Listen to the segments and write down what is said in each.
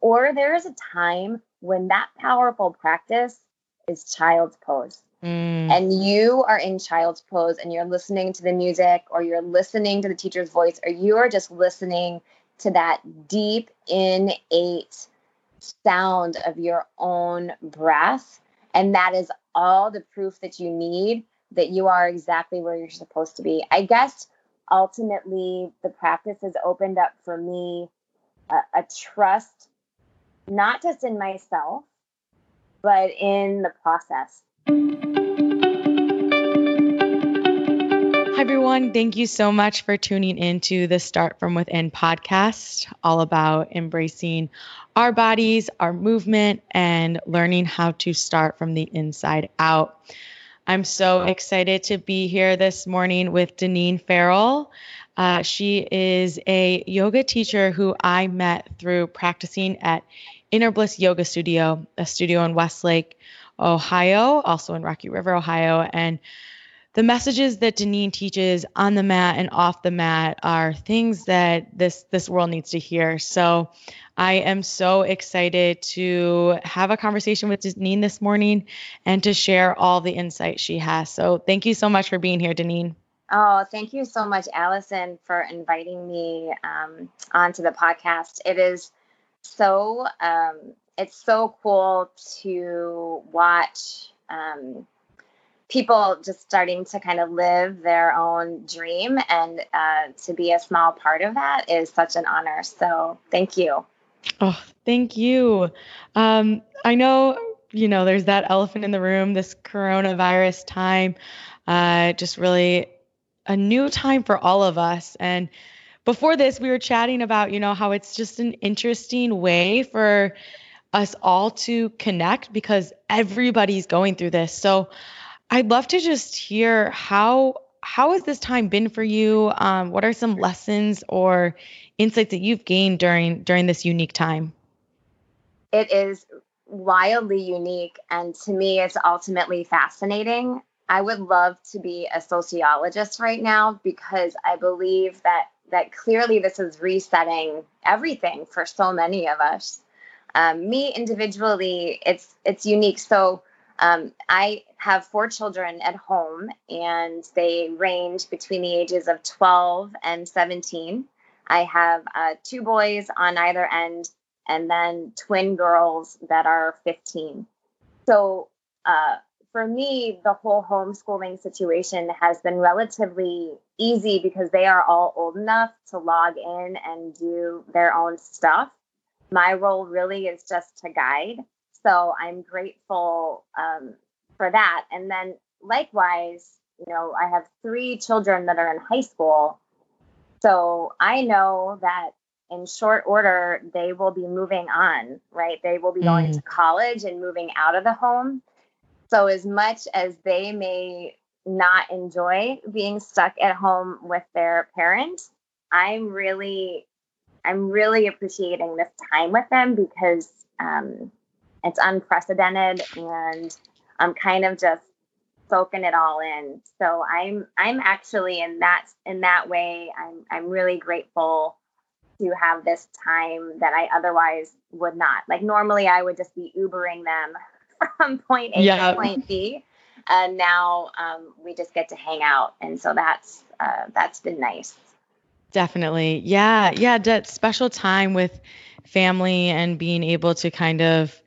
or there is a time when that powerful practice is child's pose. Mm. And you are in child's pose and you're listening to the music or you're listening to the teacher's voice or you are just listening to that deep, innate sound of your own breath. And that is all the proof that you need that you are exactly where you're supposed to be. I guess ultimately the practice has opened up for me a, a trust, not just in myself, but in the process. Hi, everyone. Thank you so much for tuning into the Start From Within podcast, all about embracing our bodies, our movement, and learning how to start from the inside out. I'm so excited to be here this morning with Deneen Farrell. Uh, she is a yoga teacher who I met through practicing at Inner Bliss Yoga Studio, a studio in Westlake, Ohio, also in Rocky River, Ohio. And the messages that Deneen teaches on the mat and off the mat are things that this this world needs to hear. So I am so excited to have a conversation with Deneen this morning and to share all the insight she has. So thank you so much for being here, Deneen. Oh, thank you so much, Allison, for inviting me um, onto the podcast. It is so um, it's so cool to watch um, people just starting to kind of live their own dream and uh, to be a small part of that is such an honor. So thank you. Oh thank you. Um, i know you know there's that elephant in the room this coronavirus time uh, just really a new time for all of us. And before this we were chatting about you know how it's just an interesting way for us all to connect because everybody's going through this so I'd love to just hear how how has this time been for you? Um, what are some lessons or insights that you've gained during during this unique time? It is wildly unique, and to me, it's ultimately fascinating. I would love to be a sociologist right now because I believe that that clearly this is resetting everything for so many of us. Um, me individually, it's it's unique. So um, I have four children at home, and they range between the ages of 12 and 17. I have uh, two boys on either end, and then twin girls that are 15. So, uh, for me, the whole homeschooling situation has been relatively easy because they are all old enough to log in and do their own stuff. My role really is just to guide. So I'm grateful um, for that. And then likewise, you know, I have three children that are in high school. So I know that in short order, they will be moving on, right? They will be going mm. to college and moving out of the home. So, as much as they may not enjoy being stuck at home with their parents, I'm really, I'm really appreciating this time with them because um, it's unprecedented and I'm kind of just soaking it all in. So I'm I'm actually in that in that way I'm I'm really grateful to have this time that I otherwise would not. Like normally I would just be Ubering them from point A yeah. to point B. And now um, we just get to hang out. And so that's uh, that's been nice. Definitely. Yeah. Yeah. That special time with family and being able to kind of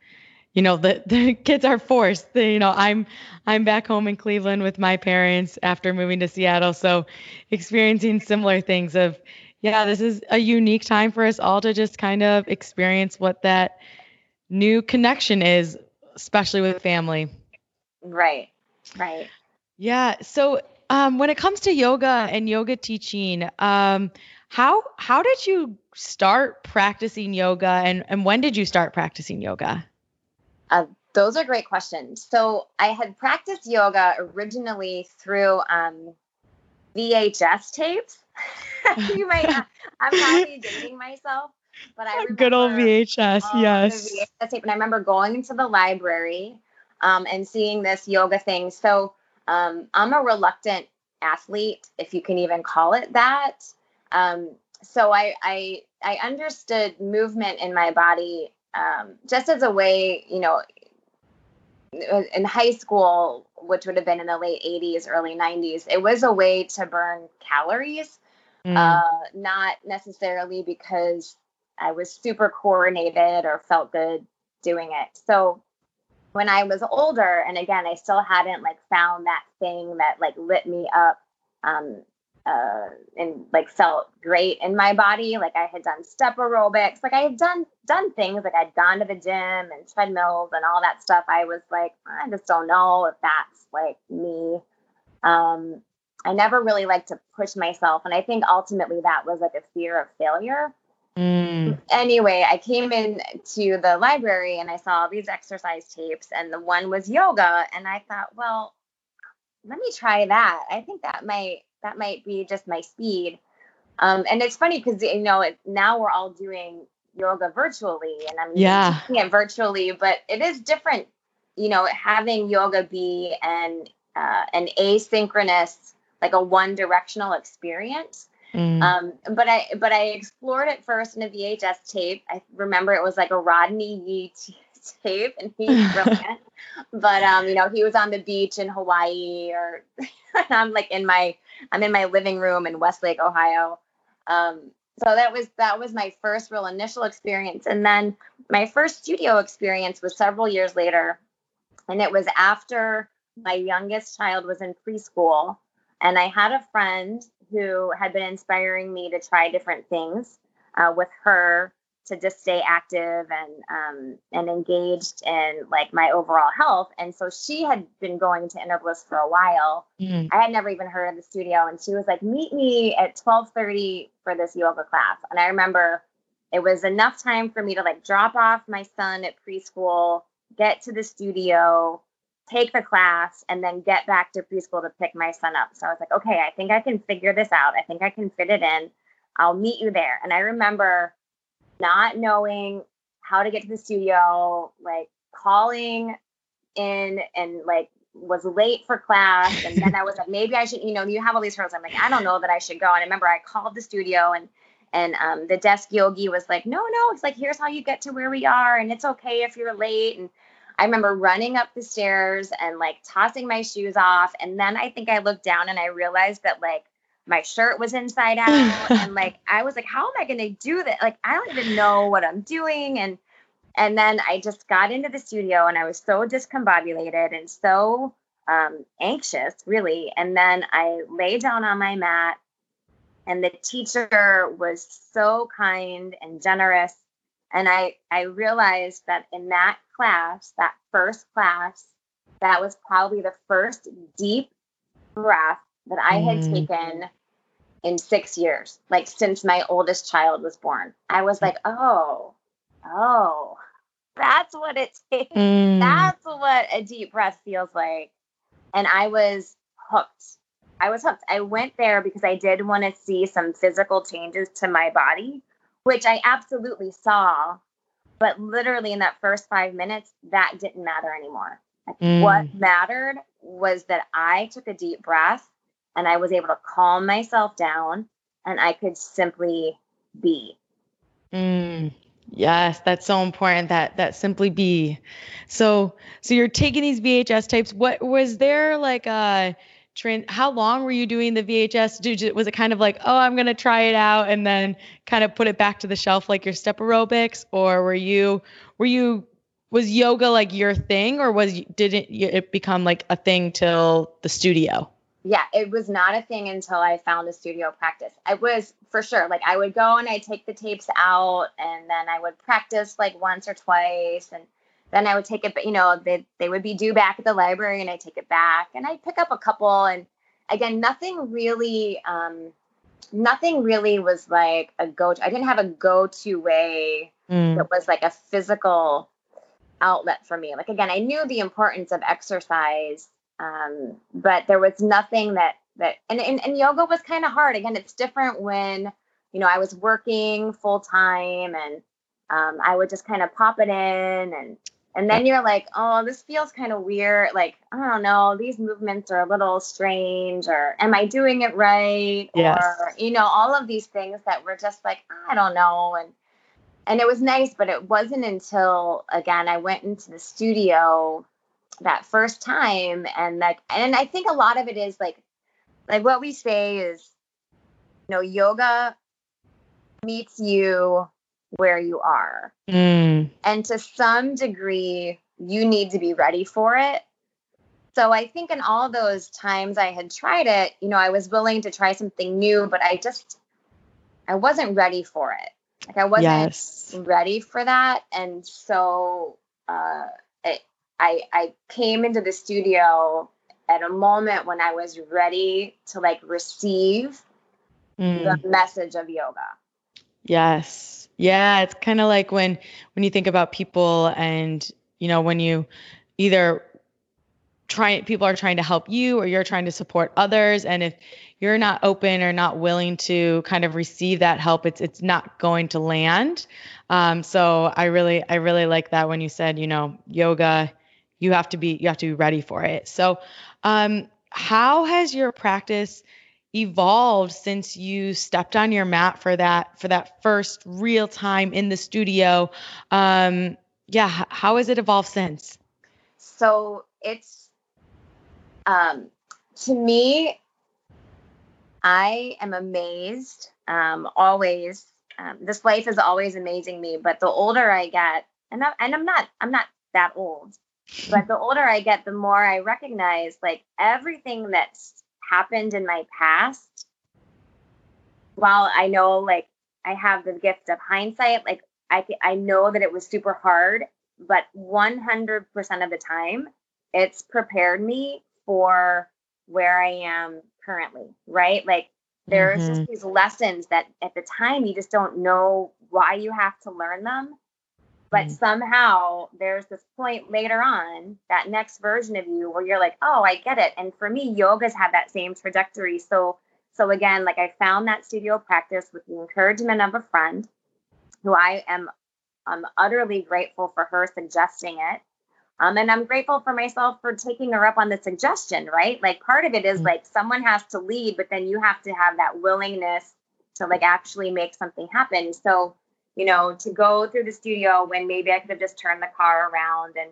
you know the, the kids are forced you know i'm i'm back home in cleveland with my parents after moving to seattle so experiencing similar things of yeah this is a unique time for us all to just kind of experience what that new connection is especially with family right right yeah so um, when it comes to yoga and yoga teaching um, how how did you start practicing yoga and, and when did you start practicing yoga uh, those are great questions. So I had practiced yoga originally through um, VHS tapes. you might, I'm probably dating myself, but I remember good old VHS. yes. VHS tape, and I remember going into the library um, and seeing this yoga thing. So um, I'm a reluctant athlete, if you can even call it that. Um, so I, I I understood movement in my body um, just as a way, you know, in high school, which would have been in the late 80s, early 90s, it was a way to burn calories, mm. uh, not necessarily because I was super coordinated or felt good doing it. So when I was older, and again, I still hadn't like found that thing that like lit me up um, uh, and like felt great in my body. Like I had done step aerobics, like I had done done things, like I'd gone to the gym and treadmills and all that stuff. I was like, I just don't know if that's like me. Um, I never really liked to push myself, and I think ultimately that was like a fear of failure. Mm. Anyway, I came in to the library and I saw all these exercise tapes, and the one was yoga, and I thought, well, let me try that. I think that might that might be just my speed. Um, and it's funny because you know it, now we're all doing yoga virtually, and I'm yeah. teaching it virtually, but it is different. You know, having yoga be an uh, an asynchronous, like a one directional experience. Mm. Um, but I but I explored it first in a VHS tape. I remember it was like a Rodney Yee tape, and he's brilliant. but um, you know, he was on the beach in Hawaii, or I'm like in my I'm in my living room in Westlake, Ohio. Um, so that was that was my first real initial experience, and then my first studio experience was several years later, and it was after my youngest child was in preschool, and I had a friend who had been inspiring me to try different things uh, with her to just stay active and um, and engaged in like my overall health. And so she had been going to Inner Bliss for a while. Mm. I had never even heard of the studio, and she was like, "Meet me at 12:30 for this yoga class." And I remember it was enough time for me to like drop off my son at preschool, get to the studio, take the class, and then get back to preschool to pick my son up. So I was like, "Okay, I think I can figure this out. I think I can fit it in. I'll meet you there." And I remember not knowing how to get to the studio, like calling in and like was late for class. And then I was like, maybe I should, you know, you have all these hurdles. I'm like, I don't know that I should go. And I remember I called the studio and and um, the desk yogi was like, no, no, it's like, here's how you get to where we are. And it's okay if you're late. And I remember running up the stairs and like tossing my shoes off. And then I think I looked down and I realized that like my shirt was inside out and like I was like how am I going to do that like I don't even know what I'm doing and and then I just got into the studio and I was so discombobulated and so um, anxious really and then I lay down on my mat and the teacher was so kind and generous and I I realized that in that class that first class that was probably the first deep breath that I had mm. taken in six years, like since my oldest child was born. I was like, oh, oh, that's what it takes. Mm. That's what a deep breath feels like. And I was hooked. I was hooked. I went there because I did want to see some physical changes to my body, which I absolutely saw. But literally in that first five minutes, that didn't matter anymore. Mm. What mattered was that I took a deep breath and I was able to calm myself down and I could simply be. Mm, yes, that's so important that that simply be. So so you're taking these VHS tapes. What was there like a train how long were you doing the VHS? Did was it kind of like, "Oh, I'm to try it out and then kind of put it back to the shelf like your step aerobics or were you were you was yoga like your thing or was did it, it become like a thing till the studio? yeah, it was not a thing until I found a studio practice. I was for sure like I would go and I'd take the tapes out and then I would practice like once or twice and then I would take it, you know, they they would be due back at the library and I take it back and I pick up a couple and again, nothing really um nothing really was like a go to I didn't have a go-to way mm. that was like a physical outlet for me. Like again, I knew the importance of exercise um, but there was nothing that that and, and, and yoga was kind of hard. Again, it's different when you know I was working full time and um, I would just kind of pop it in and and then you're like, oh, this feels kind of weird. Like, I don't know, these movements are a little strange, or am I doing it right? Yes. Or, you know, all of these things that were just like, I don't know. And and it was nice, but it wasn't until again I went into the studio that first time and like and I think a lot of it is like like what we say is you know yoga meets you where you are. Mm. And to some degree you need to be ready for it. So I think in all those times I had tried it, you know, I was willing to try something new, but I just I wasn't ready for it. Like I wasn't yes. ready for that, and so uh, it, I I came into the studio at a moment when I was ready to like receive Mm. the message of yoga. Yes. Yeah, it's kind of like when when you think about people and you know when you either try people are trying to help you or you're trying to support others and if you're not open or not willing to kind of receive that help it's it's not going to land um, so i really i really like that when you said you know yoga you have to be you have to be ready for it so um, how has your practice evolved since you stepped on your mat for that for that first real time in the studio um, yeah how has it evolved since So it's um, to me, I am amazed. Um, always, um, this life is always amazing me. But the older I get, and I'm, and I'm not I'm not that old, but the older I get, the more I recognize like everything that's happened in my past. While I know like I have the gift of hindsight, like I I know that it was super hard, but 100% of the time, it's prepared me for where I am currently, right? Like there's just mm-hmm. these lessons that at the time you just don't know why you have to learn them. But Mm. somehow there's this point later on, that next version of you where you're like, oh, I get it. And for me, yoga's had that same trajectory. So so again, like I found that studio practice with the encouragement of a friend who I am I'm utterly grateful for her suggesting it. Um, and I'm grateful for myself for taking her up on the suggestion, right? Like part of it is Mm. like someone has to lead, but then you have to have that willingness to like actually make something happen. So, you know, to go through the studio when maybe I could have just turned the car around and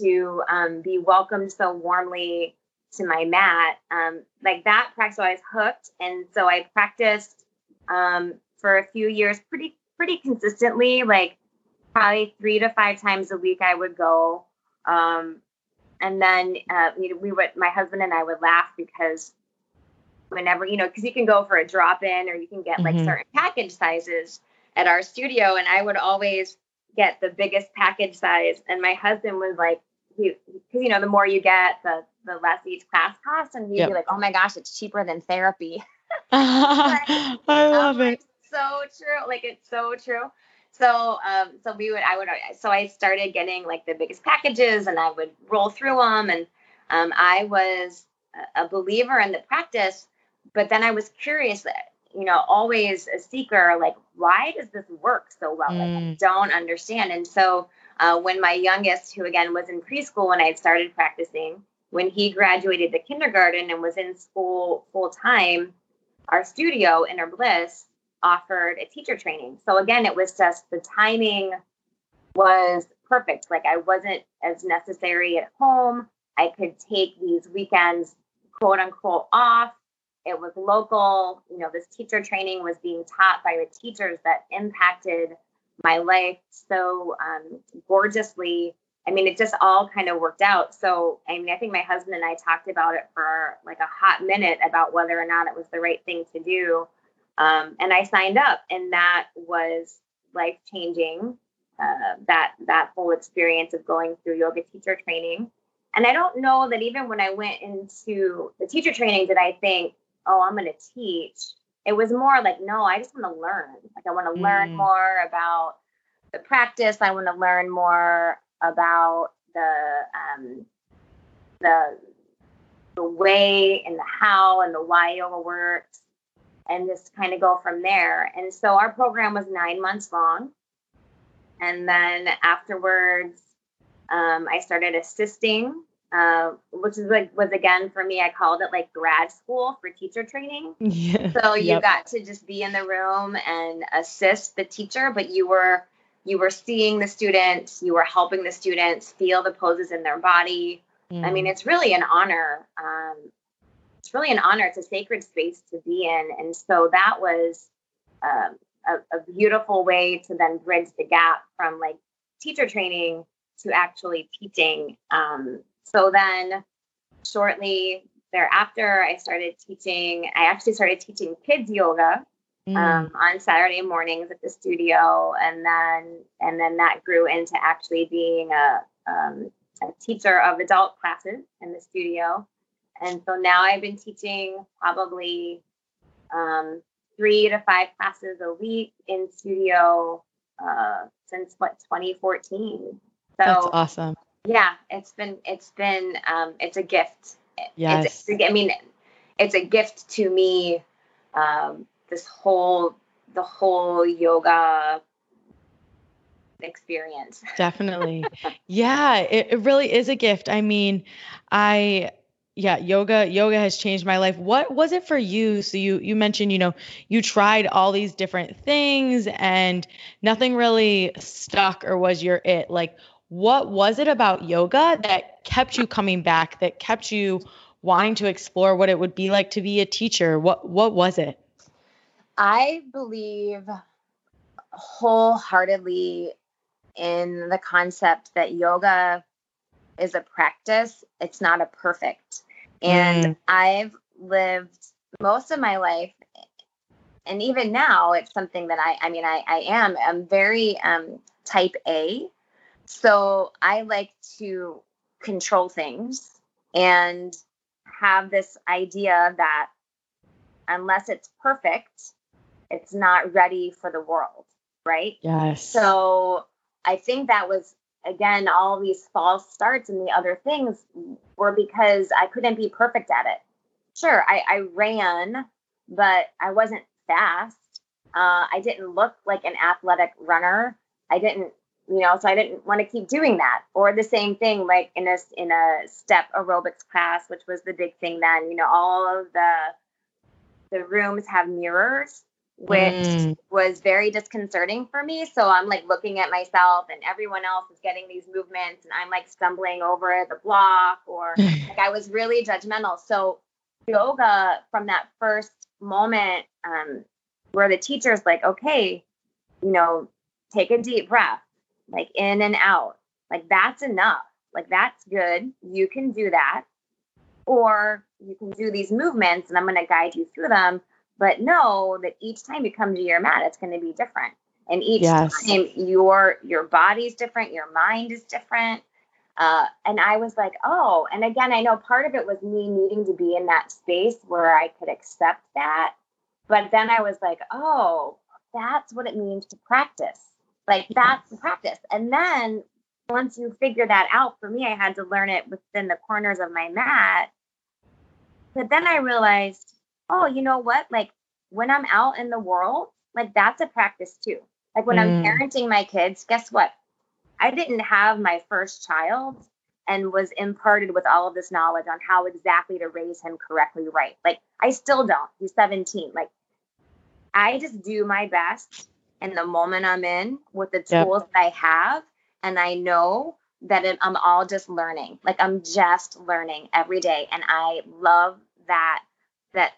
to um, be welcomed so warmly to my mat, um, like that practice, I was hooked. And so I practiced um, for a few years pretty, pretty consistently, like probably three to five times a week I would go. Um, and then uh, we, we would, my husband and I would laugh because whenever, you know, because you can go for a drop in or you can get like Mhm. certain package sizes at our studio. And I would always get the biggest package size. And my husband was like, because, you know, the more you get, the, the less each class costs. And he'd Yep. be like, oh my gosh, it's cheaper than therapy. I love I'm it so true. Like it's so true. So um so we would I would so I started getting like the biggest packages and I would roll through them and um I was a believer in the practice but then I was curious that you know always a seeker like why does this work so well like I Mm. don't understand and so uh, when my youngest who again was in preschool when I had started practicing when he graduated the kindergarten and was in school full time our studio Inner Bliss offered a teacher training. So again, it was just the timing was perfect. Like I wasn't as necessary at home. I could take these weekends, quote unquote, off. It was local. You know, this teacher training was being taught by the teachers that impacted my life so um, gorgeously. I mean, it just all kind of worked out. So, I mean, I think my husband and I talked about it for like a hot minute about whether or not it was the right thing to do. Um, and I signed up, and that was life changing. Uh, that that whole experience of going through yoga teacher training. And I don't know that even when I went into the teacher training, did I think, oh, I'm going to teach? It was more like, no, I just want to learn. Like, I want to learn Mm. more about the practice. I want to learn more about the um, the the way and the how and the why yoga works, and just kind of go from there. And so our program was nine months long, and then afterwards, um, I started assisting, uh, which is like was again for me. I called it like grad school for teacher training. yeah So you Yep. got to just be in the room and assist the teacher, but you were you were seeing the students, you were helping the students feel the poses in their body. Mm. I mean, mm. it's really an honor. Um, it's really an honor. It's a sacred space to be in. And so that was um, a, a beautiful way to then bridge the gap from like teacher training to actually teaching. Um, so then shortly thereafter, I started teaching, I actually started teaching kids yoga mm. um, on Saturday mornings at the studio, and then and then that grew into actually being a, um, a teacher of adult classes in the studio. And so now I've been teaching probably um, three to five classes a week in studio uh, since what 2014. So that's awesome. Yeah, it's been it's been um, it's a gift. Yes. It's, I mean, it's a gift to me um, this whole the whole yoga experience. Definitely. yeah, it, it really is a gift. I mean, I yeah, yoga yoga has changed my life. What was it for you? So you you mentioned, you know, you tried all these different things and nothing really stuck or was your it. Like what was it about yoga that kept you coming back, that kept you wanting to explore what it would be like to be a teacher? What what was it? I believe wholeheartedly in the concept that yoga is a practice, it's not a perfect. And mm. I've lived most of my life and even now it's something that I I mean I I am I'm very um type A. So I like to control things and have this idea that unless it's perfect, it's not ready for the world, right? Yes. So I think that was again all these false starts and the other things were because I couldn't be perfect at it. Sure, I, I ran, but I wasn't fast. Uh, I didn't look like an athletic runner. I didn't, you know, so I didn't want to keep doing that. Or the same thing, like in a in a step aerobics class, which was the big thing then. You know, all of the the rooms have mirrors, which mm. was very disconcerting for me. So I'm like looking at myself and everyone else is getting these movements and I'm like stumbling over the block or like I was really judgmental. So yoga from that first moment um, where the teacher's like, okay, you know, take a deep breath, like in and out. Like that's enough. Like that's good. You can do that. Or you can do these movements and I'm going to guide you through them but know that each time you come to your mat it's going to be different and each yes. time your your body's different your mind is different uh, and i was like oh and again i know part of it was me needing to be in that space where i could accept that but then i was like oh that's what it means to practice like that's the practice and then once you figure that out for me i had to learn it within the corners of my mat but then i realized oh, you know what? Like when I'm out in the world, like that's a practice too. Like when mm. I'm parenting my kids, guess what? I didn't have my first child and was imparted with all of this knowledge on how exactly to raise him correctly right. Like I still don't. He's 17. Like I just do my best in the moment I'm in with the tools yep. that I have and I know that I'm all just learning. Like I'm just learning every day and I love that that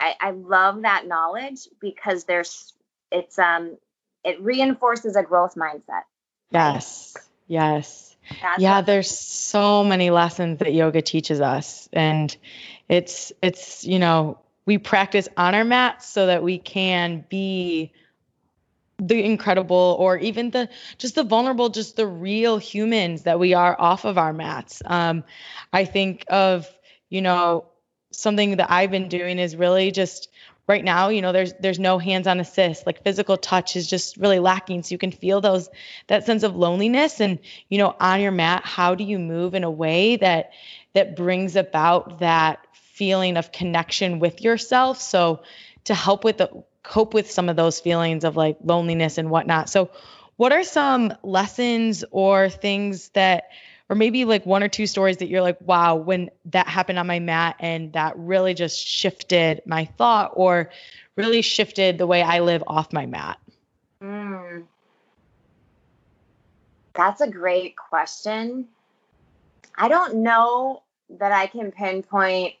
I, I love that knowledge because there's it's um it reinforces a growth mindset. Yes. Yes. That's yeah, there's so many lessons that yoga teaches us and it's it's you know, we practice on our mats so that we can be the incredible or even the just the vulnerable just the real humans that we are off of our mats um i think of you know something that I've been doing is really just right now, you know, there's there's no hands-on assist. Like physical touch is just really lacking. So you can feel those that sense of loneliness and, you know, on your mat, how do you move in a way that that brings about that feeling of connection with yourself? So to help with the cope with some of those feelings of like loneliness and whatnot. So what are some lessons or things that or maybe like one or two stories that you're like, wow, when that happened on my mat and that really just shifted my thought or really shifted the way I live off my mat? Mm. That's a great question. I don't know that I can pinpoint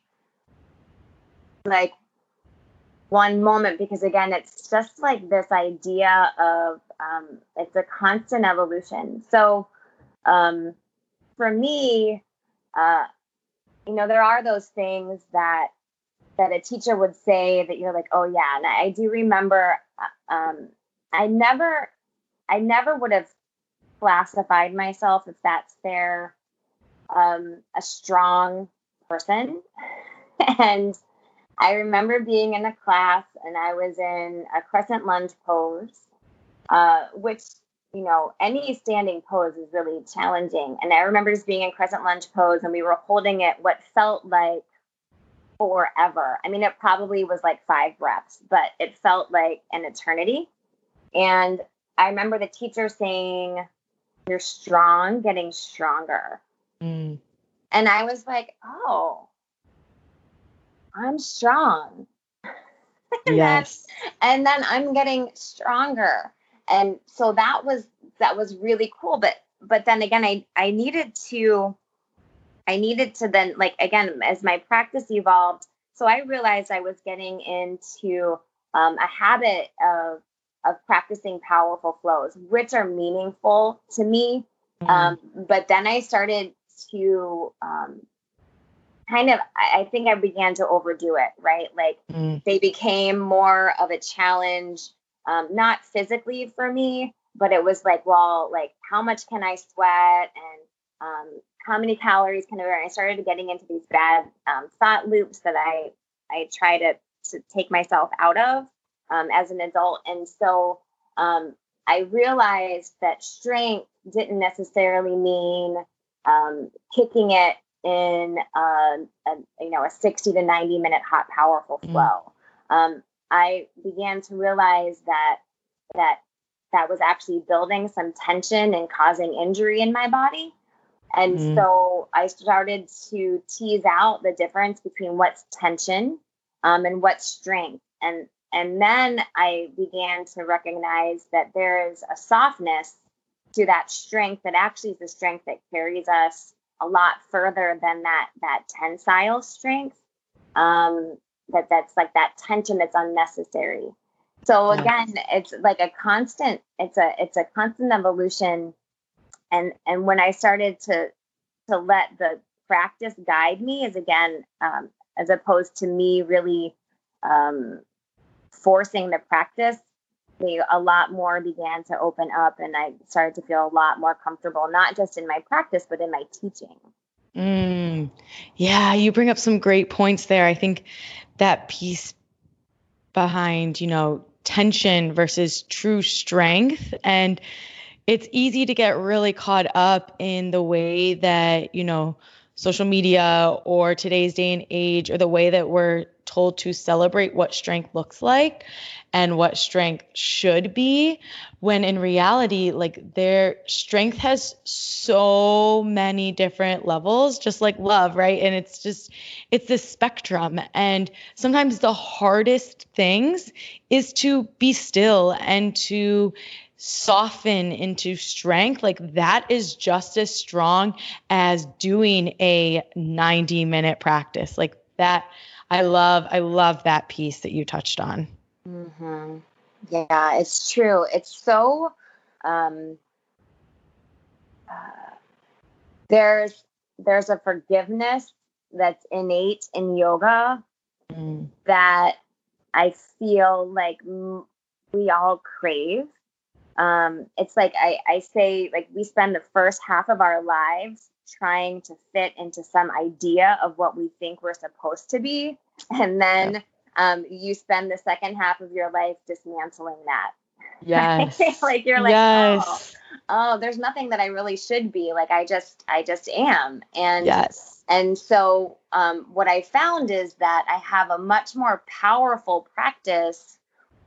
like one moment because again it's just like this idea of um, it's a constant evolution. So um, for me uh, you know there are those things that that a teacher would say that you're like oh yeah and i do remember uh, um, i never i never would have classified myself if that's fair um, a strong person. And I remember being in a class and I was in a crescent lunge pose, uh, which, you know, any standing pose is really challenging. And I remember just being in crescent lunge pose and we were holding it what felt like forever. I mean, it probably was like five breaths, but it felt like an eternity. And I remember the teacher saying, You're strong, getting stronger. Mm. And I was like, Oh, I'm strong. and yes. Then, and then I'm getting stronger. And so that was that was really cool. But but then again, I I needed to I needed to then like again as my practice evolved. So I realized I was getting into um, a habit of of practicing powerful flows, which are meaningful to me. Mm-hmm. Um, but then I started to um, kind of I, think I began to overdo it, right? Like mm. they became more of a challenge, um, not physically for me, but it was like, well, like how much can I sweat and um, how many calories can I burn? I started getting into these bad um, thought loops that I I try to to take myself out of um, as an adult, and so um, I realized that strength didn't necessarily mean um, kicking it in a, a, you know a 60 to 90 minute hot powerful mm. flow mm. um, i began to realize that that that was actually building some tension and causing injury in my body and mm. so i started to tease out the difference between what's tension um, and what's strength and and then i began to recognize that there is a softness to that strength that actually is the strength that carries us a lot further than that that tensile strength. Um, that that's like that tension that's unnecessary. So again, it's like a constant. It's a it's a constant evolution. And and when I started to to let the practice guide me, is again um, as opposed to me really um, forcing the practice a lot more began to open up and I started to feel a lot more comfortable, not just in my practice, but in my teaching. Mm, yeah, you bring up some great points there. I think that piece behind, you know, tension versus true strength. And it's easy to get really caught up in the way that, you know, social media or today's day and age or the way that we're told to celebrate what strength looks like and what strength should be when in reality like their strength has so many different levels just like love right? And it's just it's this spectrum. And sometimes the hardest things is to be still and to soften into strength like that is just as strong as doing a 90 minute practice like that I love I love that piece that you touched on. Mm-hmm. Yeah, it's true. It's so um, uh, there's there's a forgiveness that's innate in yoga mm. that I feel like we all crave. Um, it's like I, I say, like we spend the first half of our lives trying to fit into some idea of what we think we're supposed to be. And then yeah. um, you spend the second half of your life dismantling that. Yes. like you're like, yes. oh, oh, there's nothing that I really should be. Like I just, I just am. And yes. And so um, what I found is that I have a much more powerful practice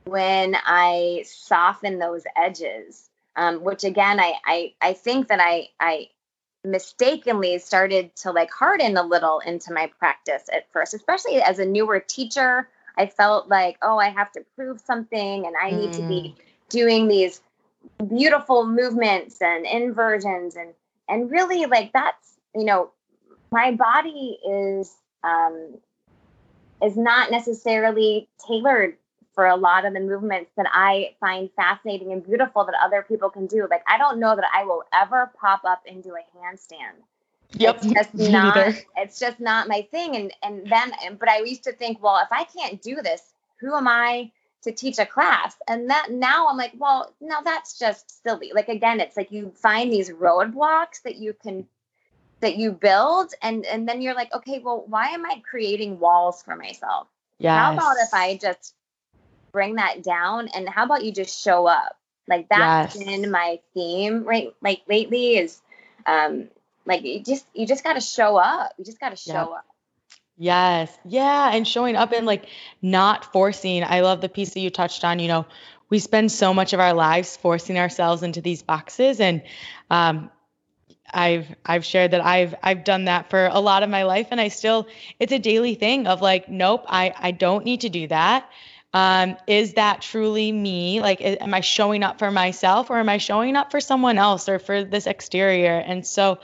when I soften those edges. Um, which again, I, I I think that I I mistakenly started to like harden a little into my practice at first, especially as a newer teacher. I felt like, oh, I have to prove something and I need mm. to be mm. doing these beautiful movements and inversions and and really like that's you know my body is um is not necessarily tailored for a lot of the movements that I find fascinating and beautiful that other people can do. Like I don't know that I will ever pop up and do a handstand. Yep. It's just not it's just not my thing. And and then but I used to think, well, if I can't do this, who am I to teach a class? And that now I'm like, well, no, that's just silly. Like again, it's like you find these roadblocks that you can that you build and and then you're like, okay, well, why am I creating walls for myself? Yeah. How about if I just bring that down? And how about you just show up? Like that's yes. been my theme right? Like lately is um like you just you just got to show up. You just got to show yep. up. Yes. Yeah and showing up and like not forcing. I love the piece that you touched on you know we spend so much of our lives forcing ourselves into these boxes and um I've I've shared that I've I've done that for a lot of my life and I still it's a daily thing of like nope I I don't need to do that um, is that truly me? Like, am I showing up for myself or am I showing up for someone else or for this exterior? And so,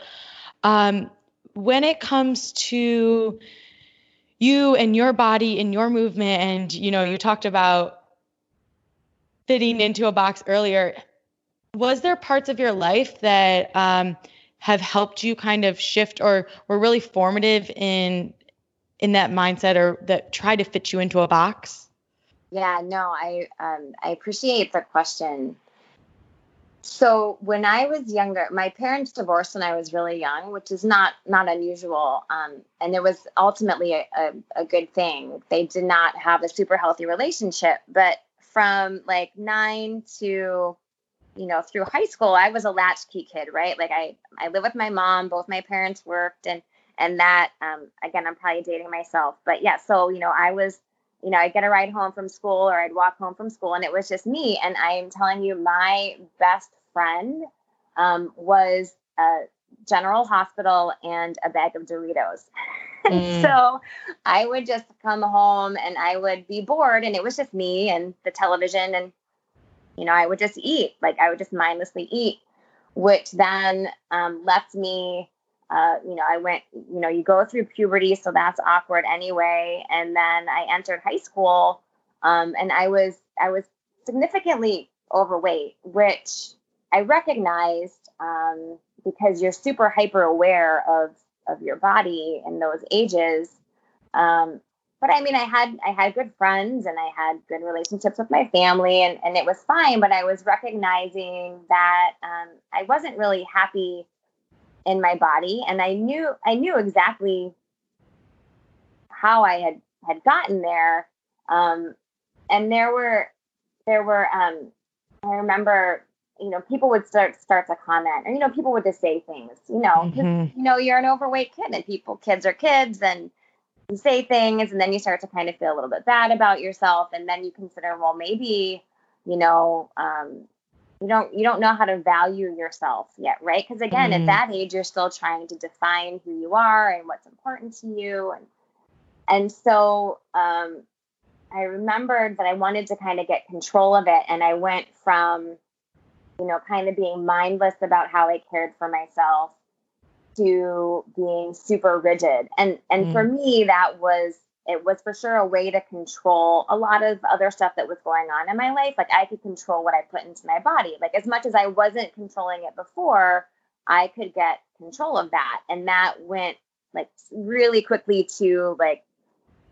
um, when it comes to you and your body and your movement, and you know, you talked about fitting into a box earlier, was there parts of your life that um, have helped you kind of shift or were really formative in in that mindset or that try to fit you into a box? Yeah, no, I um, I appreciate the question. So when I was younger, my parents divorced when I was really young, which is not not unusual, um, and it was ultimately a, a, a good thing. They did not have a super healthy relationship, but from like nine to you know through high school, I was a latchkey kid, right? Like I I lived with my mom. Both my parents worked, and and that um, again, I'm probably dating myself, but yeah. So you know, I was you know, I'd get a ride home from school or I'd walk home from school and it was just me. And I am telling you, my best friend um, was a General Hospital and a bag of Doritos. Mm. so I would just come home and I would be bored and it was just me and the television and, you know, I would just eat. Like I would just mindlessly eat, which then um, left me uh, you know, I went, you know, you go through puberty, so that's awkward anyway. And then I entered high school, um, and I was I was significantly overweight, which I recognized um, because you're super hyper aware of of your body in those ages. Um, but I mean, I had I had good friends and I had good relationships with my family, and and it was fine. But I was recognizing that um, I wasn't really happy in my body and I knew I knew exactly how I had had gotten there. Um, and there were there were um, I remember you know people would start start to comment or you know people would just say things you know mm-hmm. you know you're an overweight kid and people kids are kids and you say things and then you start to kind of feel a little bit bad about yourself and then you consider well maybe you know um, you don't you don't know how to value yourself yet right because again mm-hmm. at that age you're still trying to define who you are and what's important to you and and so um, i remembered that i wanted to kind of get control of it and i went from you know kind of being mindless about how i cared for myself to being super rigid and and mm-hmm. for me that was it was for sure a way to control a lot of other stuff that was going on in my life. Like I could control what I put into my body. Like as much as I wasn't controlling it before, I could get control of that. And that went like really quickly to like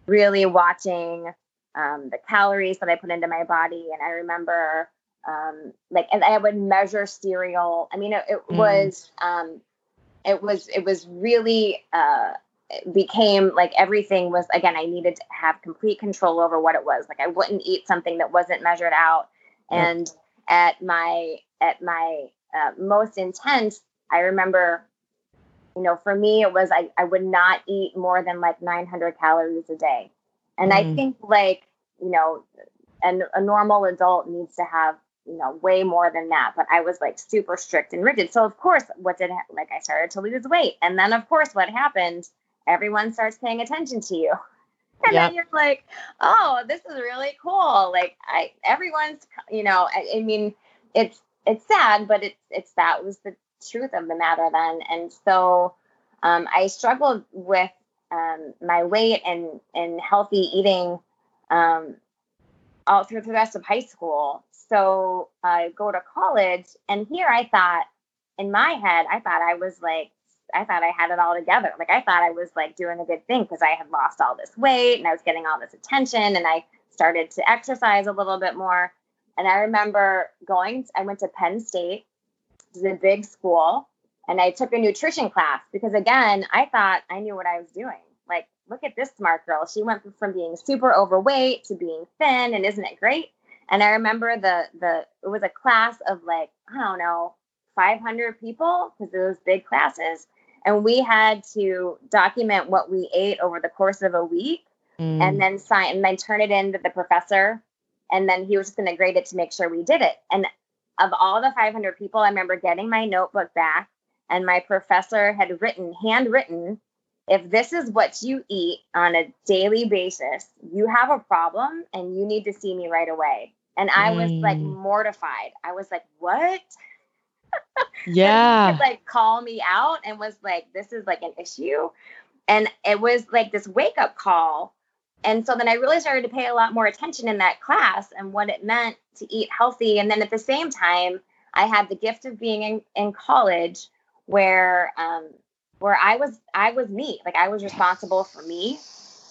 really watching um, the calories that I put into my body. And I remember um, like, and I would measure cereal. I mean, it, it mm. was, um, it was, it was really, uh, became like everything was again i needed to have complete control over what it was. Like i wouldn't eat something that wasn't measured out. And at my at my uh, most intense i remember you know for me it was I, I would not eat more than like 900 calories a day. And mm. i think like you know and a normal adult needs to have you know way more than that. But i was like super strict and rigid. So of course what did like i started to lose weight. And then of course what happened everyone starts paying attention to you. And yep. then you're like, oh, this is really cool. Like I everyone's you know, I, I mean, it's it's sad, but it's it's that was the truth of the matter then. And so um, I struggled with um, my weight and and healthy eating um, all through the rest of high school. So I go to college, and here I thought, in my head, I thought I was like, I thought I had it all together. Like I thought I was like doing a good thing because I had lost all this weight and I was getting all this attention, and I started to exercise a little bit more. And I remember going, I went to Penn State, it was a big school, and I took a nutrition class because, again, I thought I knew what I was doing. Like, look at this smart girl. She went from being super overweight to being thin, and isn't it great? And I remember the the it was a class of like I don't know 500 people because those big classes, and we had to document what we ate over the course of a week, mm. and then sign and then turn it in to the professor and then he was just going to grade it to make sure we did it. And of all the 500 people, I remember getting my notebook back, and my professor had written, handwritten, if this is what you eat on a daily basis, you have a problem and you need to see me right away. And I was like mm. mortified. I was like, what? Yeah. like call me out and was like, this is like an issue. And it was like this wake up call and so then I really started to pay a lot more attention in that class and what it meant to eat healthy. And then at the same time, I had the gift of being in, in college where um, where I was I was me, like I was responsible for me.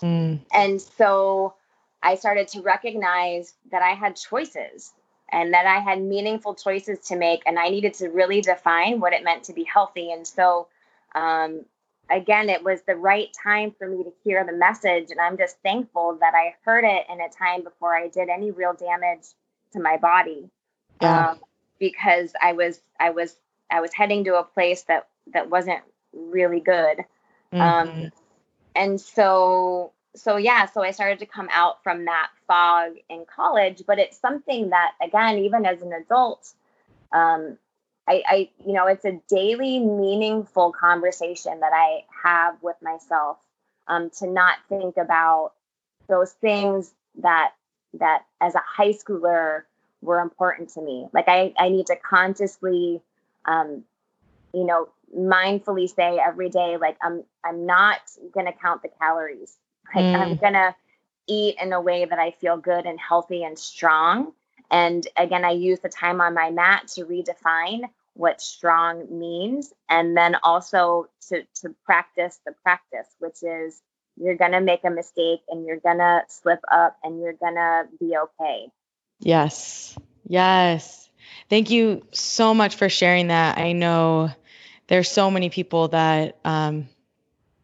Mm. And so I started to recognize that I had choices and that I had meaningful choices to make, and I needed to really define what it meant to be healthy. And so um, again, it was the right time for me to hear the message. And I'm just thankful that I heard it in a time before I did any real damage to my body. Yeah. Um, because I was, I was, I was heading to a place that, that wasn't really good. Um, mm-hmm. Um, and so, so yeah, so I started to come out from that fog in college, but it's something that, again, even as an adult, um, I, I, you know, it's a daily meaningful conversation that I have with myself um, to not think about those things that that as a high schooler were important to me. Like I, I need to consciously, um, you know, mindfully say every day, like I'm, I'm not gonna count the calories. Like mm. I'm gonna eat in a way that I feel good and healthy and strong. And again, I use the time on my mat to redefine what strong means and then also to, to practice the practice, which is you're going to make a mistake and you're going to slip up and you're going to be okay. Yes. Yes. Thank you so much for sharing that. I know there's so many people that um,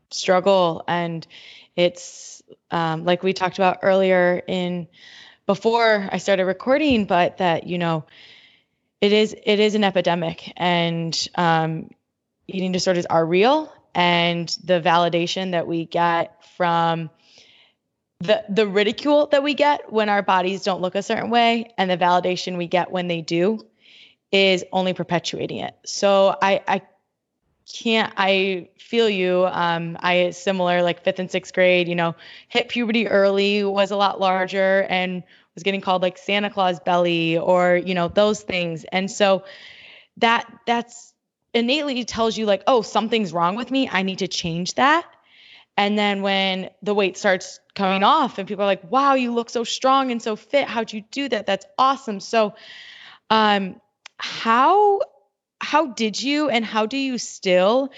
struggle and it's um, like we talked about earlier in before I started recording, but that, you know, it is it is an epidemic and um, eating disorders are real. And the validation that we get from the the ridicule that we get when our bodies don't look a certain way and the validation we get when they do is only perpetuating it. So i i can't i feel you um i similar like fifth and sixth grade you know hit puberty early was a lot larger and was getting called like Santa Claus belly or, you know, those things. And so that that's innately tells you like, oh, something's wrong with me. I need to change that. And then when the weight starts coming off and people are like, wow, you look so strong and so fit. How'd you do that? That's awesome. So um how how did you and how do you still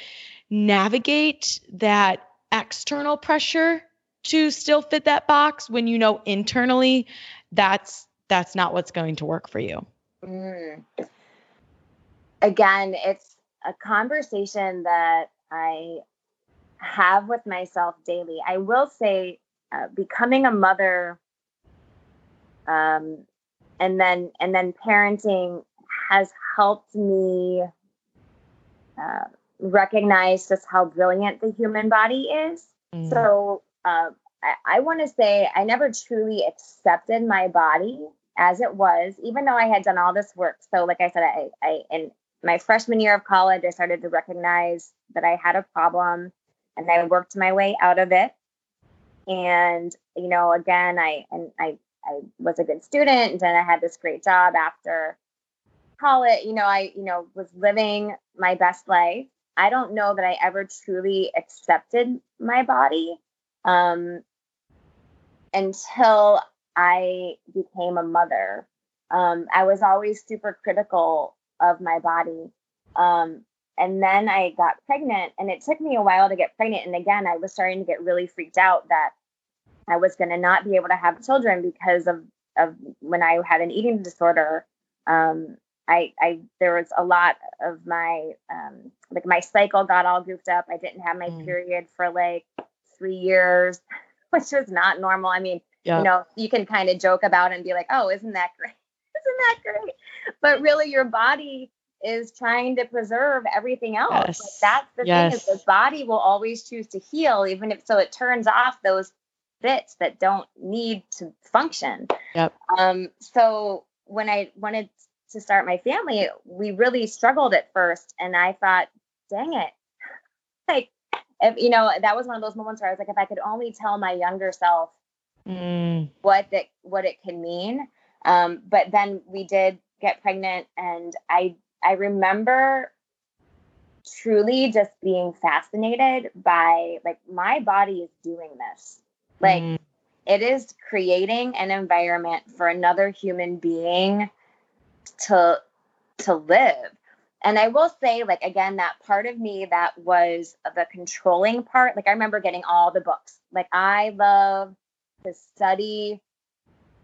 navigate that external pressure to still fit that box when you know internally that's that's not what's going to work for you. Mm. Again, it's a conversation that I have with myself daily. I will say, uh, becoming a mother, um, and then and then parenting has helped me uh, recognize just how brilliant the human body is. Mm. So uh, I, I want to say I never truly accepted my body as it was, even though I had done all this work. So, like I said, I, I in my freshman year of college, I started to recognize that I had a problem, and I worked my way out of it. And you know, again, I and I I was a good student, and I had this great job after call it, you know, I, you know, was living my best life. I don't know that I ever truly accepted my body um, until I became a mother. Um, I was always super critical of my body. Um, and then I got pregnant, and it took me a while to get pregnant. And again, I was starting to get really freaked out that I was going to not be able to have children because of of when I had an eating disorder. Um, I, I there was a lot of my um, like my cycle got all goofed up. I didn't have my mm. period for like three years, which was not normal. I mean, yeah. you know, you can kind of joke about and be like, oh, isn't that great? Isn't that great? But really, your body is trying to preserve everything else. Yes. Like that's the yes. thing is the body will always choose to heal, even if so it turns off those bits that don't need to function. Yep. Um, so when I wanted to start my family, we really struggled at first. And I thought, dang it. Like, if, you know, that was one of those moments where I was like, if I could only tell my younger self mm. what that, what it can mean. Um, but then we did get pregnant and I, I remember truly just being fascinated by like my body is doing this. Like mm. it is creating an environment for another human being to to live. And i will say like again that part of me that was the controlling part like i remember getting all the books. Like i love to study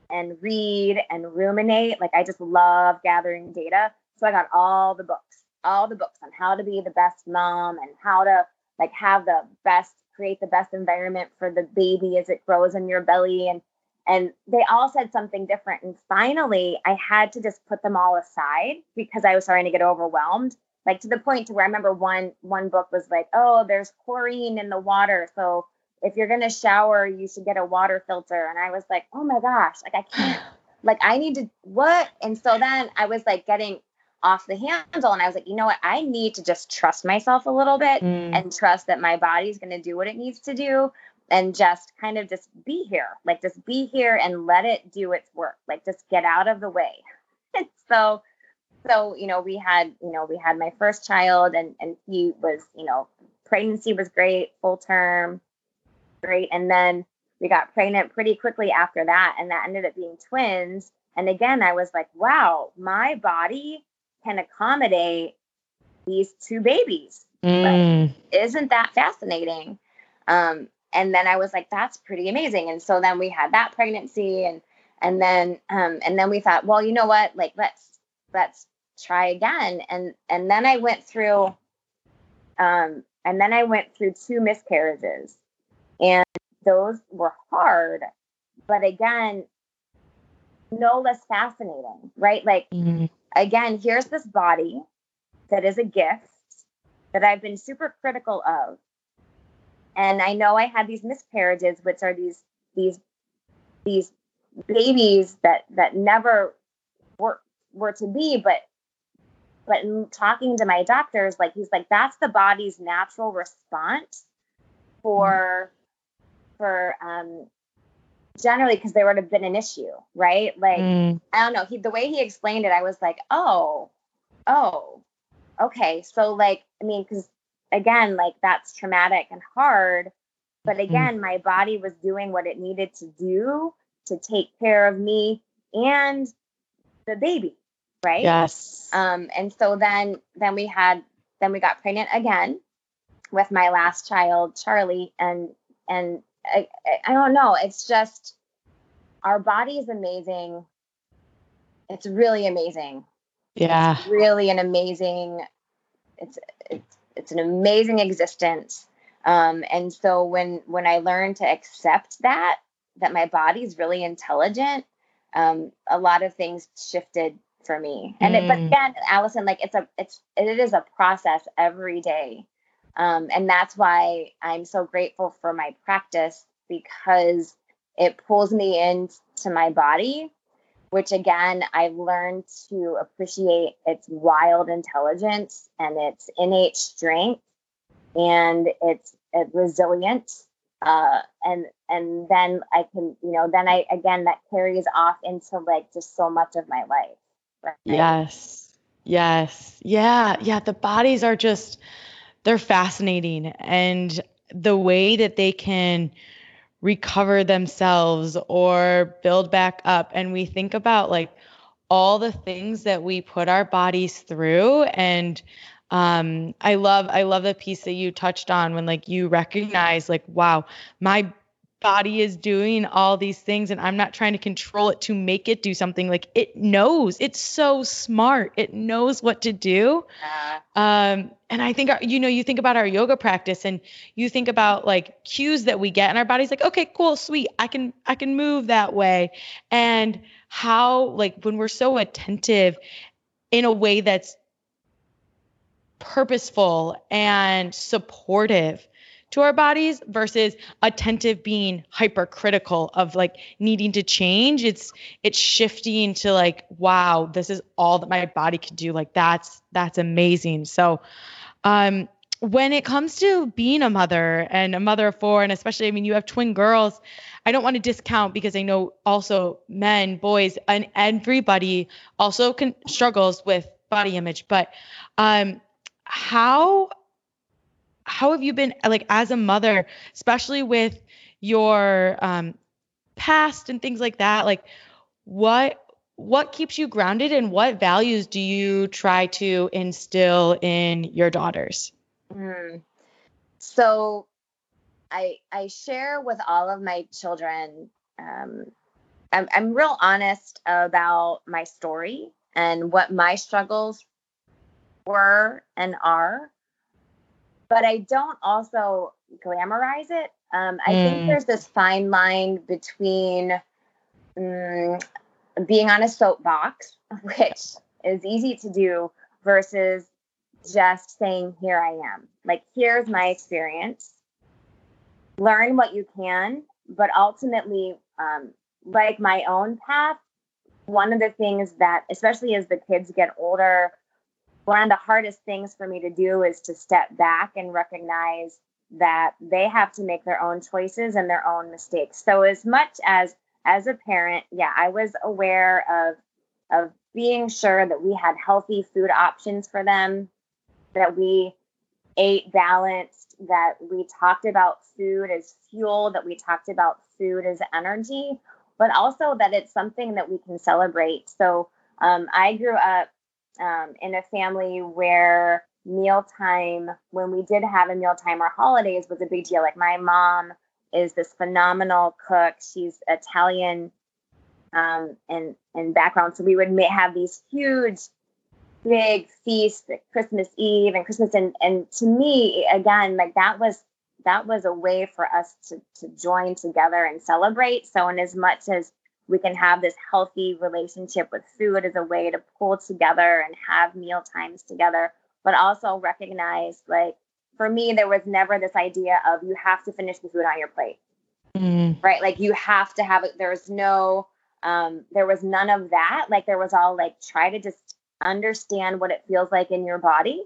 and read and ruminate. Like i just love gathering data. So i got all the books all the books on how to be the best mom and how to like have the best create the best environment for the baby as it grows in your belly and and they all said something different. And finally i had to just put them all aside because i was starting to get overwhelmed. Like to the point to where i remember one one book was like oh there's chlorine in the water. So if you're going to shower you should get a water filter. And i was like oh my gosh like i can't like i need to what? And so then i was like getting off the handle and i was like you know what? I need to just trust myself a little bit mm. and trust that my body's going to do what it needs to do and just kind of just be here like just be here and let it do its work like just get out of the way. And so so you know we had you know we had my first child and and he was you know pregnancy was great full term great. And then we got pregnant pretty quickly after that and that ended up being twins. And again i was like wow my body can accommodate these two babies. Mm. isn't that fascinating? Um, and then I was like, that's pretty amazing. And so then we had that pregnancy and and then um and then we thought, well, you know what? Like let's let's try again. And and then I went through um and then I went through two miscarriages. And those were hard, but again, no less fascinating, right? Like mm-hmm. again, here's this body that is a gift that I've been super critical of and I know I had these miscarriages, which are these these these babies that that never were were to be, but but in talking to my doctors, like he's like, that's the body's natural response for for um generally because there would have been an issue, right? Like mm. I don't know. He the way he explained it, I was like, oh, oh, okay. So like, I mean, because again, like that's traumatic and hard. But mm-hmm. again, mm-hmm. my body was doing what it needed to do to take care of me and the baby, right? Yes. Um, and so then then we had then we got pregnant again with my last child, Charlie, and and I, I don't know, it's just our body is amazing. It's really amazing. Yeah. It's really an amazing it's it's it's an amazing existence. Um, and so when when I learned to accept that that my body's really intelligent, um, a lot of things shifted for me. And mm. it, but mm. again, Allison, like it's a it's it is a process every day. Um, and that's why I'm so grateful for my practice because it pulls me into my body which again, I've learned to appreciate its wild intelligence and its innate strength and its, its resilience. Uh, and and then I can, you know, then I again that carries off into like just so much of my life. Right? Yes. Yes. Yeah. Yeah. The bodies are just, they're fascinating. And the way that they can recover themselves or build back up. And we think about like all the things that we put our bodies through. And um, I love, I love the piece that you touched on when like you recognize like, wow, my body is doing all these things and I'm not trying to control it to make it do something. Like it knows. It's so smart. It knows what to do. Um and I think our, you know you think about our yoga practice and you think about like cues that we get and our body's like okay cool sweet. I can I can move that way. And how like when we're so attentive in a way that's purposeful and supportive to our bodies versus attentive being hypercritical of like needing to change. It's it's shifting to like wow this is all that my body can do. Like that's that's amazing. So um when it comes to being a mother and a mother of four and especially i mean you have twin girls i don't want to discount because i know also men boys and everybody also can struggles with body image. But um how how have you been like as a mother, especially with your um, past and things like that? Like, what what keeps you grounded, and what values do you try to instill in your daughters? Mm. So, I I share with all of my children. Um, I'm I'm real honest about my story and what my struggles were and are but I don't also glamorize it. Um, I mm. think there's this fine line between um, being on a soapbox, which is easy to do, versus just saying, Here I am. Like, here's my experience. Learn what you can, but ultimately, um, like my own path, one of the things that, especially as the kids get older, one of the hardest things for me to do is to step back and recognize that they have to make their own choices and their own mistakes. So as much as as a parent, yeah, I was aware of of being sure that we had healthy food options for them, that we ate balanced, that we talked about food as fuel, that we talked about food as energy, but also that it's something that we can celebrate. So um, I grew up um, in a family where mealtime, when we did have a mealtime or holidays, was a big deal. Like my mom is this phenomenal cook. She's Italian um, and and background, so we would have these huge, big feasts, Christmas Eve and Christmas. And and to me, again, like that was that was a way for us to to join together and celebrate. So, in as much as we can have this healthy relationship with food as a way to pull together and have meal times together, but also recognize like for me, there was never this idea of you have to finish the food on your plate. Mm. Right. Like you have to have it. There's no, um, there was none of that. Like there was all like try to just understand what it feels like in your body.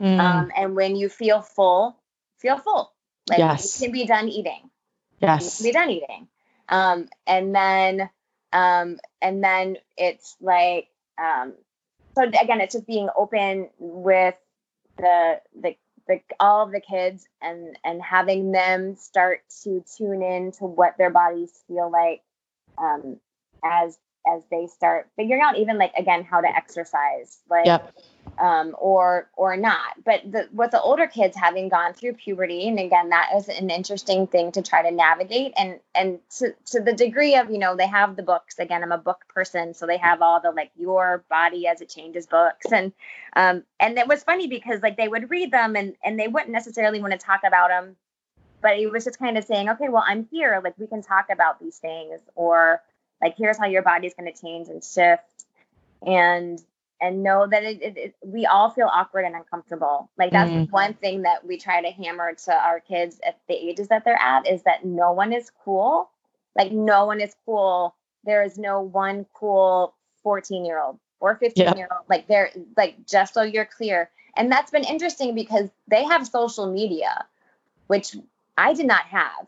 Mm. Um, and when you feel full, feel full. Like yes. you can be done eating. Yes. be done eating. Um, and then um, and then it's like, um, so again, it's just being open with the, the, the, all of the kids and, and having them start to tune in to what their bodies feel like, um, as, as they start figuring out even like, again, how to exercise, like, yep um, or or not. But the, with the older kids having gone through puberty, and again, that is an interesting thing to try to navigate. And and to to the degree of you know they have the books. Again, I'm a book person, so they have all the like your body as it changes books, and um and it was funny because like they would read them and and they wouldn't necessarily want to talk about them, but it was just kind of saying, okay, well I'm here, like we can talk about these things, or like here's how your body's going to change and shift and and know that it, it, it, we all feel awkward and uncomfortable. Like that's mm. one thing that we try to hammer to our kids at the ages that they're at is that no one is cool. Like no one is cool. There is no one cool 14 year old or 15 yep. year old. Like they're like just so you're clear. And that's been interesting because they have social media, which I did not have.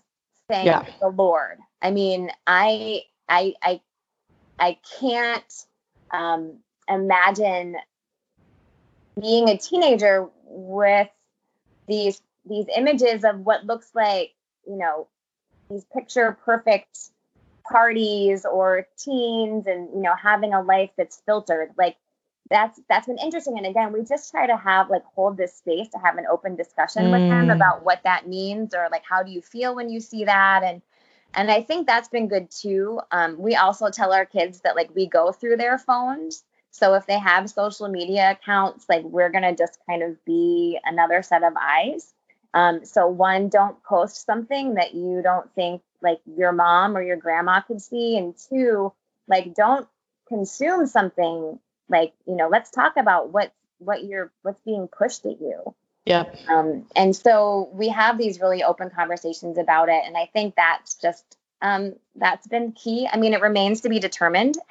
Thank yeah. the Lord. I mean, I I I I can't um imagine being a teenager with these these images of what looks like, you know, these picture perfect parties or teens and you know having a life that's filtered like that's that's been interesting and again we just try to have like hold this space to have an open discussion mm. with them mm. about what that means or like how do you feel when you see that and and i think that's been good too um, we also tell our kids that like we go through their phones so if they have social media accounts like we're going to just kind of be another set of eyes um, so one, don't post something that you don't think like your mom or your grandma could see, and two, like don't consume something like you know. Let's talk about what what you're what's being pushed at you. Yeah. Um, and so we have these really open conversations about it, and I think that's just um, that's been key. I mean, it remains to be determined.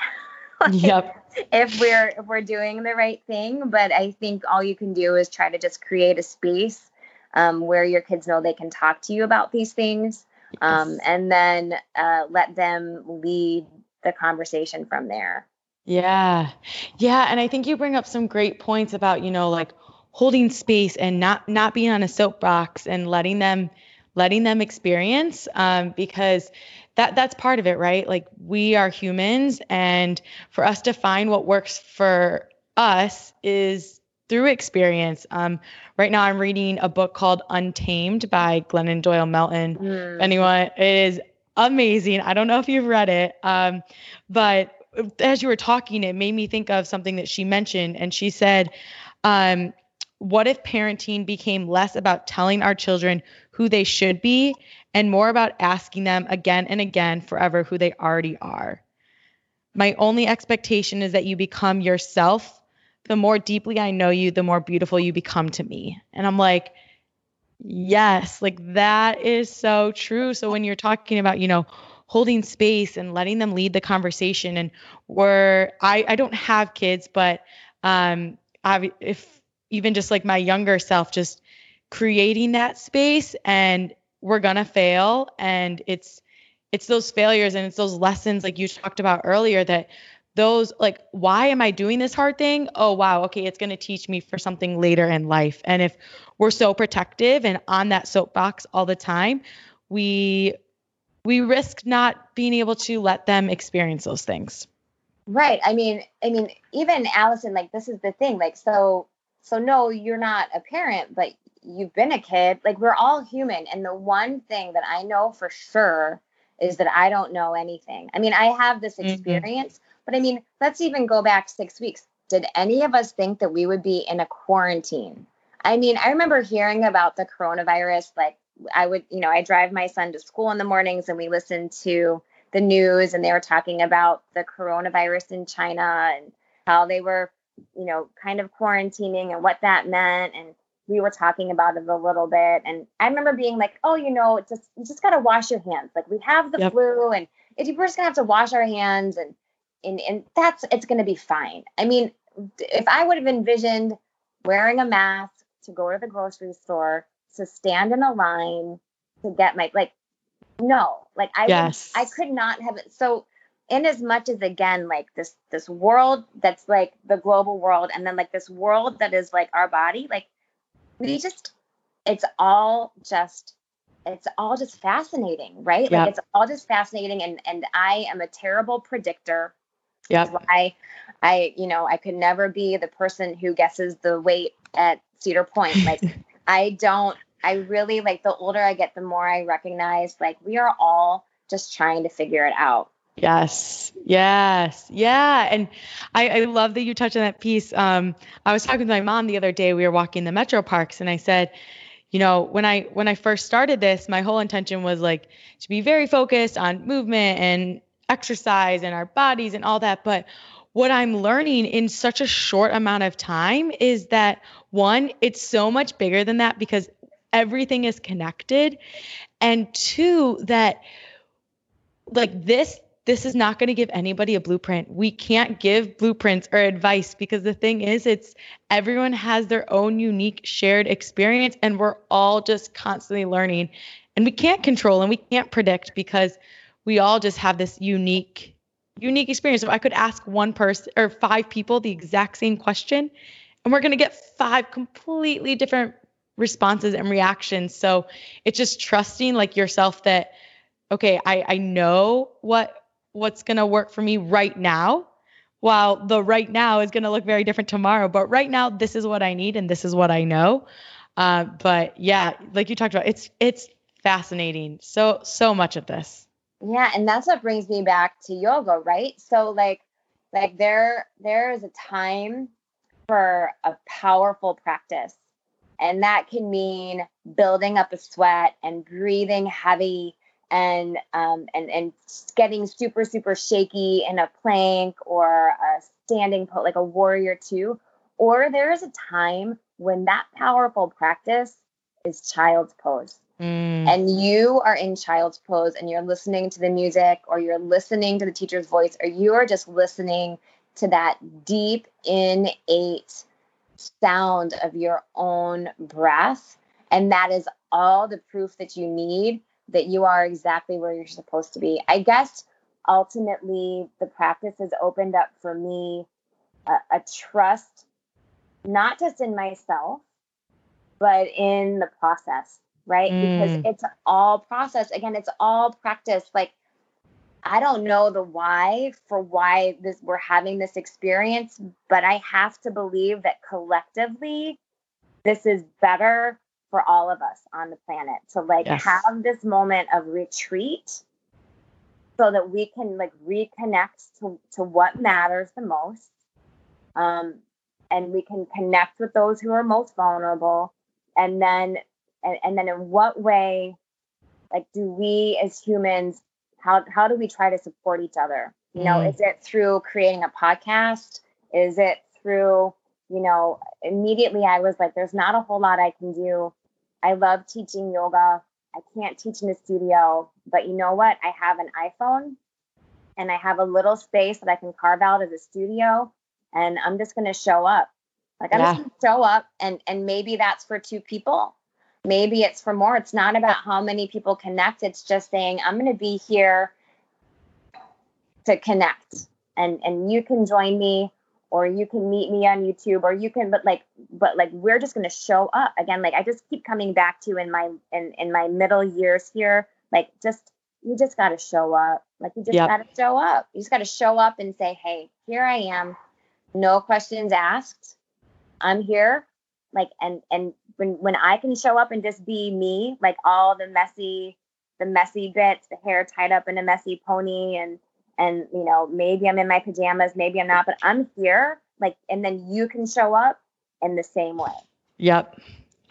like, yep. If we're if we're doing the right thing, but I think all you can do is try to just create a space um, where your kids know they can talk to you about these things, um, and then uh, let them lead the conversation from there. Yeah. Yeah. And I think you bring up some great points about, you know, like holding space and not not being on a soapbox and letting them letting them experience um, because that that's part of it right like we are humans and for us to find what works for us is through experience. Um, right now, I'm reading a book called Untamed by Glennon Doyle Melton. Mm. Anyone, it is amazing. I don't know if you've read it, um, but as you were talking, it made me think of something that she mentioned, and she said, um, "What if parenting became less about telling our children who they should be, and more about asking them again and again, forever, who they already are?" My only expectation is that you become yourself the more deeply I know you, the more beautiful you become to me. And I'm like, yes, like that is so true. So when you're talking about, you know, holding space and letting them lead the conversation and where I, I don't have kids, but um, I, if even just like my younger self, just creating that space and we're gonna fail. And it's it's those failures and it's those lessons like you talked about earlier that those like why am i doing this hard thing? Oh wow okay it's going to teach me for something later in life. And if we're so protective and on that soapbox all the time we we risk not being able to let them experience those things. Right. I mean i mean even allison like this is the thing like so so no you're not a parent but you've been a kid like we're all human and the one thing that i know for sure is that i don't know anything i mean i have this mm-hmm. experience mm-hmm but I mean, let's even go back six weeks. Did any of us think that we would be in a quarantine? I mean, I remember hearing about the coronavirus. Like, I would, you know, I drive my son to school in the mornings and we listen to the news and they were talking about the coronavirus in China and how they were, you know, kind of quarantining and what that meant. And we were talking about it a little bit. And I remember being like, oh, you know, just you just gotta wash your hands. Like we have the yep. flu and if we're just gonna have to wash our hands and and, and that's it's going to be fine. I mean, if I would have envisioned wearing a mask to go to the grocery store, to stand in a line to get my like no, like I yes. would, I could not have it. So in as much as again like this this world that's like the global world and then like this world that is like our body, like we just it's all just it's all just fascinating, right? Yep. Like it's all just fascinating and and I am a terrible predictor yeah. Why I, you know, I could never be the person who guesses the weight at Cedar Point. Like I don't I really like the older I get, the more I recognize like we are all just trying to figure it out. Yes, yes, yeah. And I, I love that you touched on that piece. Um, I was talking to my mom the other day. We were walking the metro parks, and I said, you know, when I when I first started this, my whole intention was like to be very focused on movement and exercise and our bodies and all that. But what I'm learning in such a short amount of time is that one, it's so much bigger than that because everything is connected. And two, that like this this is not going to give anybody a blueprint. We can't give blueprints or advice because the thing is, it's everyone has their own unique shared experience, and we're all just constantly learning. And we can't control and we can't predict because we all just have this unique unique experience. If I could ask one person or five people the exact same question, and we're going to get five completely different responses and reactions. So it's just trusting like yourself that okay, I I know what what's going to work for me right now while the right now is going to look very different tomorrow. But right now this is what i need and this is what i know. Uh, but yeah like you talked about it's it's fascinating. So so much of this. Yeah and that's what brings me back to yoga right? So like like there there is a time for a powerful practice and that can mean building up a sweat and breathing heavy and um, and and getting super super shaky in a plank or a standing pose like a warrior two or there is a time when that powerful practice is child's pose. Mm. and you are in child's pose and you're listening to the music or you're listening to the teacher's voice or you are just listening to that deep innate sound of your own breath. And that is all the proof that you need that you are exactly where you're supposed to be. I guess ultimately the practice has opened up for me a, a trust, not just in myself, but in the process, right? Mm. Because it's all process. Again, it's all practice. Like, I don't know the why for why this we're having this experience, but I have to believe that collectively this is better for all of us on the planet to like yes. have this moment of retreat so that we can like reconnect to, to what matters the most um, and we can connect with those who are most vulnerable and then and, and then in what way like do we as humans how how do we try to support each other you know mm. is it through creating a podcast is it through you know immediately i was like there's not a whole lot i can do I love teaching yoga. I can't teach in a studio, but you know what? I have an iPhone and I have a little space that I can carve out as a studio and I'm just going to show up. Like I'm yeah. just going to show up and and maybe that's for two people. Maybe it's for more. It's not about how many people connect. It's just saying I'm going to be here to connect and and you can join me or you can meet me on YouTube or you can but like but like we're just going to show up. Again like I just keep coming back to in my in in my middle years here like just you just got to show up. Like you just yep. got to show up. You just got to show up and say hey here I am. No questions asked. I'm here. Like and and when when I can show up and just be me like all the messy the messy bits the hair tied up in a messy pony and and you know maybe i'm in my pajamas maybe i'm not but i'm here like and then you can show up in the same way. Yep.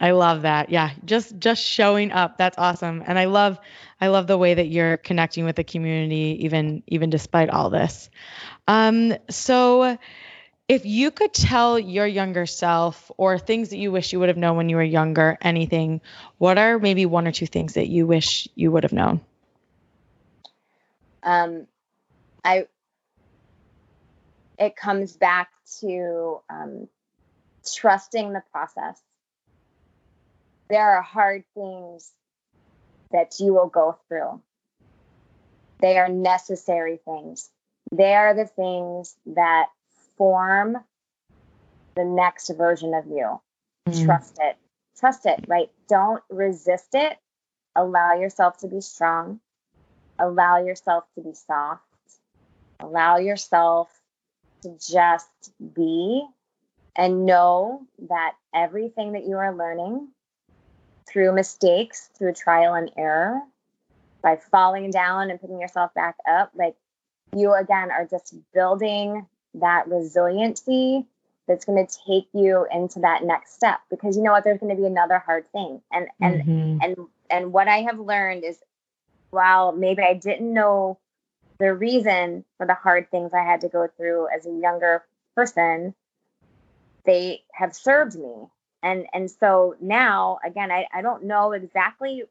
I love that. Yeah just just showing up. That's awesome. And i love i love the way that you're connecting with the community even even despite all this. Um so if you could tell your younger self or things that you wish you would have known when you were younger anything what are maybe one or two things that you wish you would have known? Um I it comes back to um, trusting the process. There are hard things that you will go through. They are necessary things. They are the things that form the next version of you. Mm-hmm. Trust it. Trust it, right? Don't resist it. Allow yourself to be strong. Allow yourself to be soft Allow yourself to just be and know that everything that you are learning through mistakes, through trial and error, by falling down and picking yourself back up, like you again are just building that resiliency that's going to take you into that next step. Because you know what? There's going to be another hard thing. And and mm-hmm. and and what i have learned is while maybe i didn't know the reason for the hard things I had to go through as a younger person, they have served me. And and so now again, I, I don't know exactly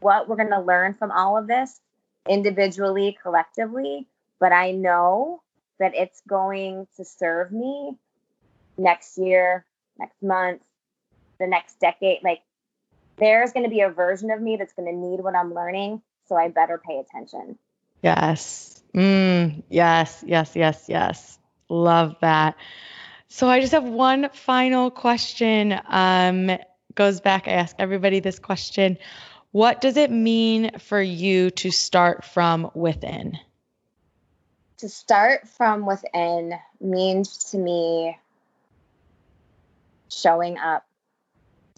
what we're gonna learn from all of this individually, collectively, but I know that it's going to serve me next year, next month, the next decade. Like there's to be a version of me that's to need what I'm learning. So I better pay attention. Yes. Mm, yes, yes, yes, yes. Love that. So I just have one final question. Um, goes back, I ask everybody this question. What does it mean for you to start from within? To start from within means to me showing up.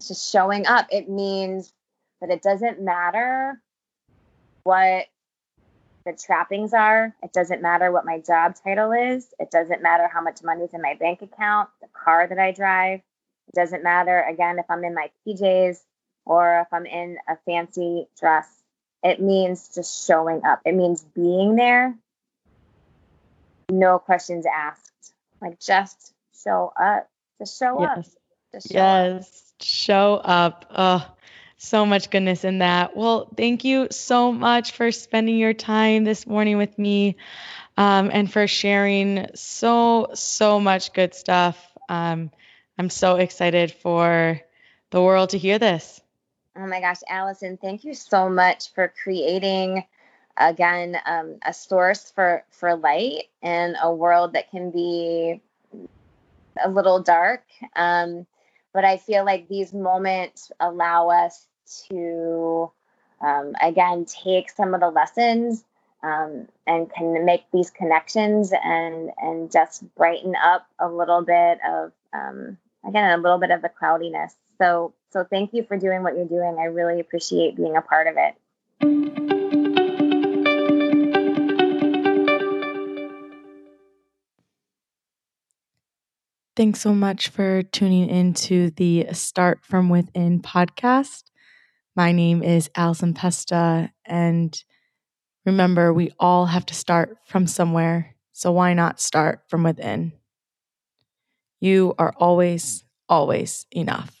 Just showing up. It means that it doesn't matter what the trappings are. It doesn't matter what my job title is. It doesn't matter how much money is in my bank account, the car that I drive. It doesn't matter, again, if I'm in my PJs or if I'm in a fancy dress. It means just showing up. It means being there. No questions asked. Like just show up. Just show yes. up. Just show yes. Up. Show up. Oh, so much goodness in that. Well, thank you so much for spending your time this morning with me um, and for sharing so, so much good stuff. Um, I'm so excited for the world to hear this. Oh my gosh, Allison, thank you so much for creating again um, a source for for light in a world that can be a little dark. Um, but I feel like these moments allow us to um, again take some of the lessons um, and can make these connections and and just brighten up a little bit of um, again a little bit of the cloudiness. So so thank you for doing what you're doing. I really appreciate being a part of it. Thanks so much for tuning into the Start From Within podcast. My name is Alison Pesta, and remember, we all have to start from somewhere, so why not start from within? You are always, always enough.